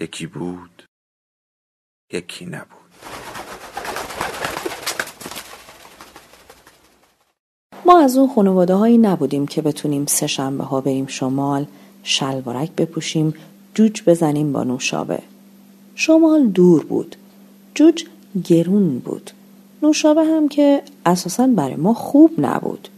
یکی بود یکی نبود. ما از اون خانواده هایی نبودیم که بتونیم سه شنبه ها بریم شمال شلوارک بپوشیم جوج بزنیم با نوشابه. شمال دور بود جوج گرون بود. نوشابه هم که اساسا برای ما خوب نبود.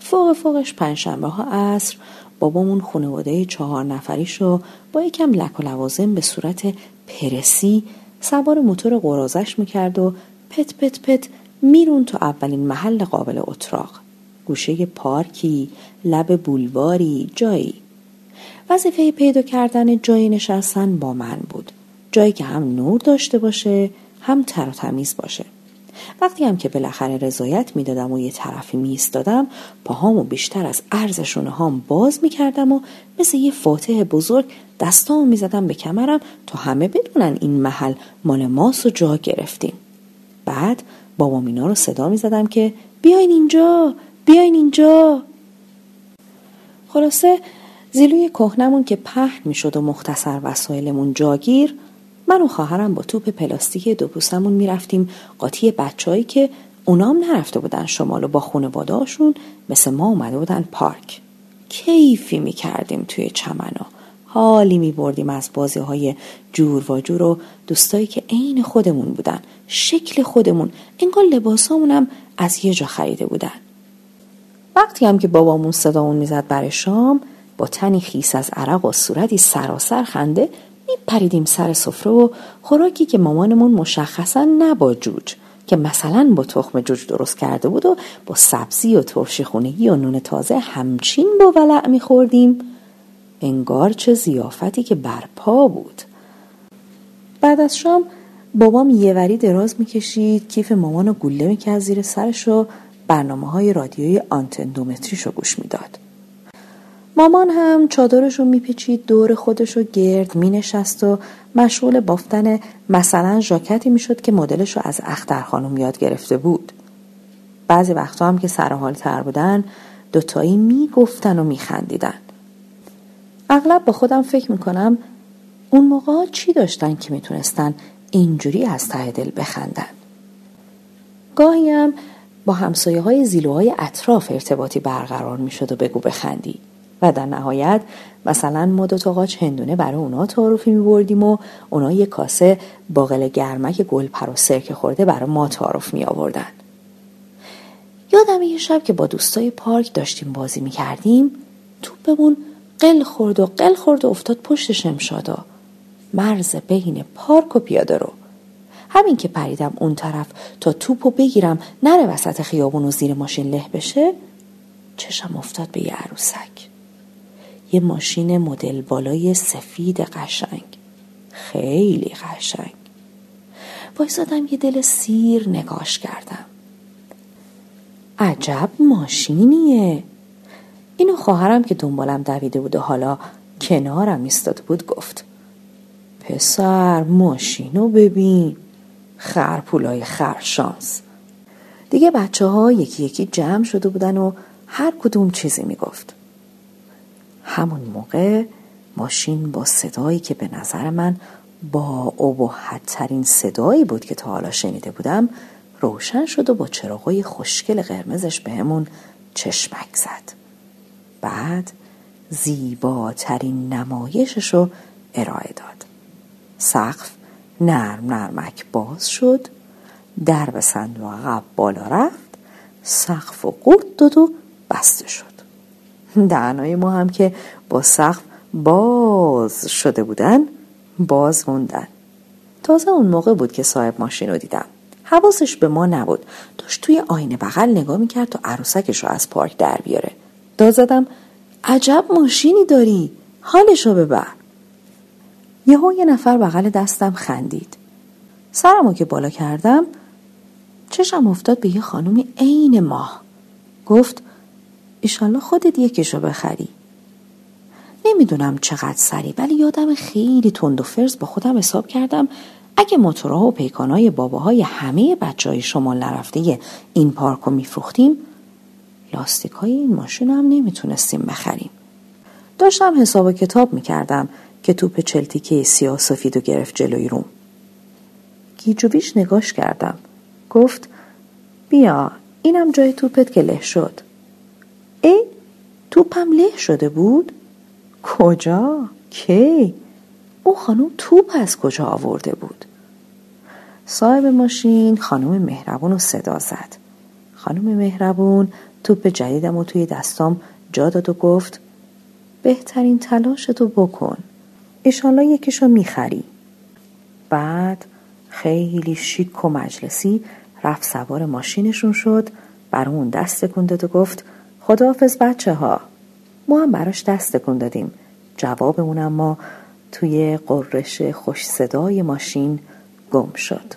فوق فوقش پنجشنبه ها عصر بابامون خانواده چهار نفریشو با یکم لک و لوازم به صورت پرسی سوار موتور قرازش می‌کرد و پت پت پت میرون تو اولین محل قابل اتراق. گوشه پارکی لب بولواری جایی. وظیفه پیدا کردن جایی نشستن با من بود. جایی که هم نور داشته باشه هم تر و تمیز باشه. وقتی هم که بالاخره رضایت می‌دادم و یه طرفی میستادم پاهامو بیشتر از عرضشونه هام باز می‌کردم و مثل یه فاتح بزرگ دستامو می‌زدم به کمرم تا همه بدونن این محل مال ماس و جا گرفتیم. بعد بابا مینا رو صدا می‌زدم که بیاین اینجا بیاین اینجا. خلاصه زیلوی کهنمون که پهن می‌شد و مختصر وسایلمون جاگیر من و خواهرم با توپ پلاستیک دو پوسمون می‌رفتیم. قاطی بچههایی که اونام نرفته بودن شمال و با خونوادهاشون مثل ما اومده بودن پارک. کیفی می‌کردیم توی چمنا حالی میبردیم از بازی های جور و جور و دوستایی که عین خودمون بودن شکل خودمون. انگار لباسامونم از یه جا خریده بودن. وقتی هم که بابامون صدامون می‌زد برای شام با تنی خیس از عرق و صورتی سراسر خنده میپریدیم سر سفره و خوراکی که مامانمون مشخصا نه با جوج که مثلا با تخم جوج درست کرده بود و با سبزی و ترشی خونگی و نون تازه همچین با ولع میخوردیم. انگار چه زیافتی که برپا بود. بعد از شام بابام یه وری دراز می‌کشید کیف مامان رو گله می‌کرد زیر سرش و برنامه های رادیوی آنتندومتریش رو گوش می‌داد. مامان هم چادرش رو میپیچید دور خودش رو گرد مینشست و مشغول بافتن مثلا ژاکتی می‌شد که مدلش رو از اختر خانم یاد گرفته بود. بعضی وقتا هم که سرحال تر بودن دوتایی می‌گفتن و میخندیدن. اغلب با خودم فکر می‌کنم اون موقع چی داشتن که می‌تونستن اینجوری از ته دل بخندن؟ گاهی هم با همسایه های زیلوهای اطراف ارتباطی برقرار می‌شد و بگو بخندی. و در نهایت مثلا ما دو تا قاچ هندونه برای اونا تعارفی می بردیم و اونا یه کاسه باقل گرمک گل پر و سرکه خورده برای ما تعارف می آوردن. یادم یه شب که با دوستای پارک داشتیم بازی می کردیم توپمون قل خورد و قل خورد و افتاد پشت شمشادا مرز بین پارک و پیاده رو. همین که پریدم اون طرف تا توپو بگیرم نره وسط خیابون و زیر ماشین له بشه چشم افتاد به یه عروسک. یه ماشین مدل بالای سفید قشنگ. خیلی قشنگ. وایسادم یه دل سیر نگاش کردم. عجب ماشینیه. اینو خواهرم که دنبالم دویده بود و حالا کنارم ایستاده بود گفت پسر ماشینو ببین. خرپولای خرشانس. دیگه بچه ها یکی یکی جمع شده بودن و هر کدوم چیزی می‌گفت. همون موقع ماشین با صدایی که به نظر من با ترین صدایی بود که تا حالا شنیده بودم روشن شد و با چراغای خوشگل قرمزش بهمون چشمک زد. بعد زیباترین نمایشش رو ارائه داد. سقف نرم نرمک باز شد درب صندوق عقب بالا رفت سقف و قورت داد و بسته شد. دهنای ما هم که با سقف باز شده بودن باز موندن. تازه اون موقع بود که صاحب ماشین رو دیدم. حواسش به ما نبود. داشت توی آینه بغل نگاه می‌کرد تا عروسکش رو از پارک در بیاره. داد زدم عجب ماشینی داری! حالشو ببر. یهو یه نفر بغل دستم خندید. سرمو که بالا کردم چشم افتاد به یه خانومی عین ماه. گفت ایشالله خودت یکیشو بخری. نمی‌دونم چقدر سری ولی یادم خیلی تند و فرز با خودم حساب کردم اگه موتورها و پیکانهای باباهای همه بچه های شما نرفته این پارک رو میفروختیم لاستیک های این ماشین هم نمی‌تونستیم بخریم. داشتم حساب و کتاب می‌کردم که توپ چلتیکه سیاه سفید و گرفت جلوی روم. گیجویش نگاش کردم. گفت بیا اینم جای توپت که له شد. ای توپم له شده بود؟ کجا؟ کی؟ او خانم توپ از کجا آورده بود؟ صاحب ماشین خانم مهربون رو صدا زد. خانم مهربون توپ جدیدم و توی دستام جا داد و گفت بهترین تلاشتو بکن. ایشالله یکیشو می‌خری. بعد خیلی شیک و مجلسی رفت سوار ماشینشون شد بر اون دست تکون داد و گفت خداحافظ بچه ها ما هم براش دست تکون دادیم. جوابمون اما توی قررش خوش صدای ماشین گم شد.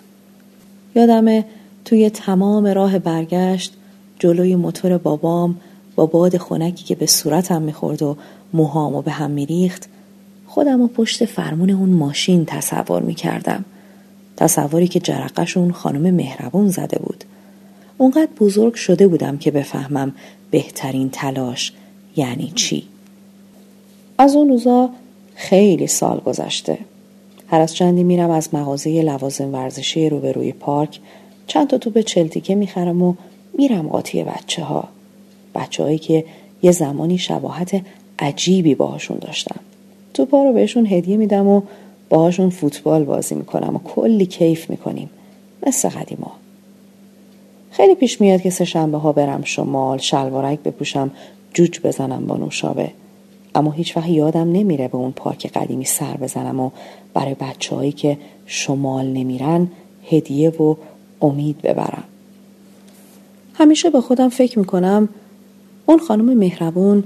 یادمه توی تمام راه برگشت جلوی موتور بابام با باد خونکی که به صورتم می‌خورد و موهامو به هم میریخت خودم و پشت فرمون اون ماشین تصور می‌کردم. تصوری که جرقشون خانم مهربون زده بود. اونقدر بزرگ شده بودم که بفهمم بهترین تلاش یعنی چی. از اون روزا خیلی سال گذشته. هر از چندی میرم از مغازه لوازم ورزشی روبروی پارک چند تا توپ چلتیکه می‌خرم و میرم قاطی بچه ها بچه هایی که یه زمانی شباهت عجیبی باهاشون داشتم. توپا رو بهشون هدیه میدم و باهاشون فوتبال بازی می‌کنم و کلی کیف می‌کنیم. مثل قدیما. خیلی پیش میاد که سه شنبه ها برم شمال شلوارک بپوشم جوج بزنم با نوشابه. اما هیچ وقت یادم نمیره به اون پارک قدیمی سر بزنم و برای بچههایی که شمال نمیرن هدیه و امید ببرم. همیشه به خودم فکر می‌کنم اون خانم مهربون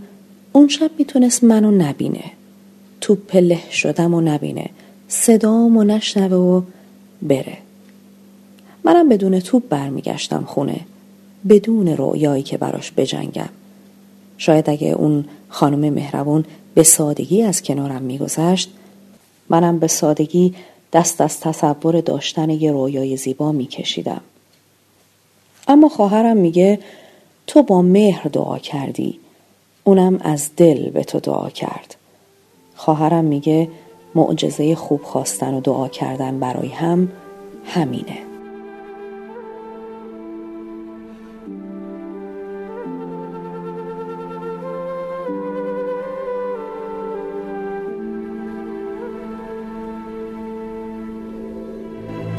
اون شب می‌تونست منو نبینه. تو پله شدم و نبینه. صدام و نشنوه و بره. منم بدون توپ برمیگشتم خونه بدون رویایی که براش بجنگم. شاید اگه اون خانم مهربون به سادگی از کنارم میگذشت منم به سادگی دست از تصور داشتن یه رویای زیبا میکشیدم. اما خواهرم میگه تو با مهر دعا کردی. اونم از دل به تو دعا کرد. خواهرم میگه معجزه خوب خواستن و دعا کردن برای هم همینه.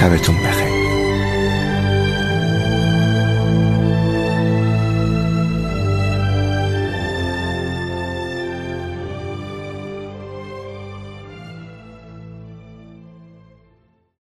下辈子我还。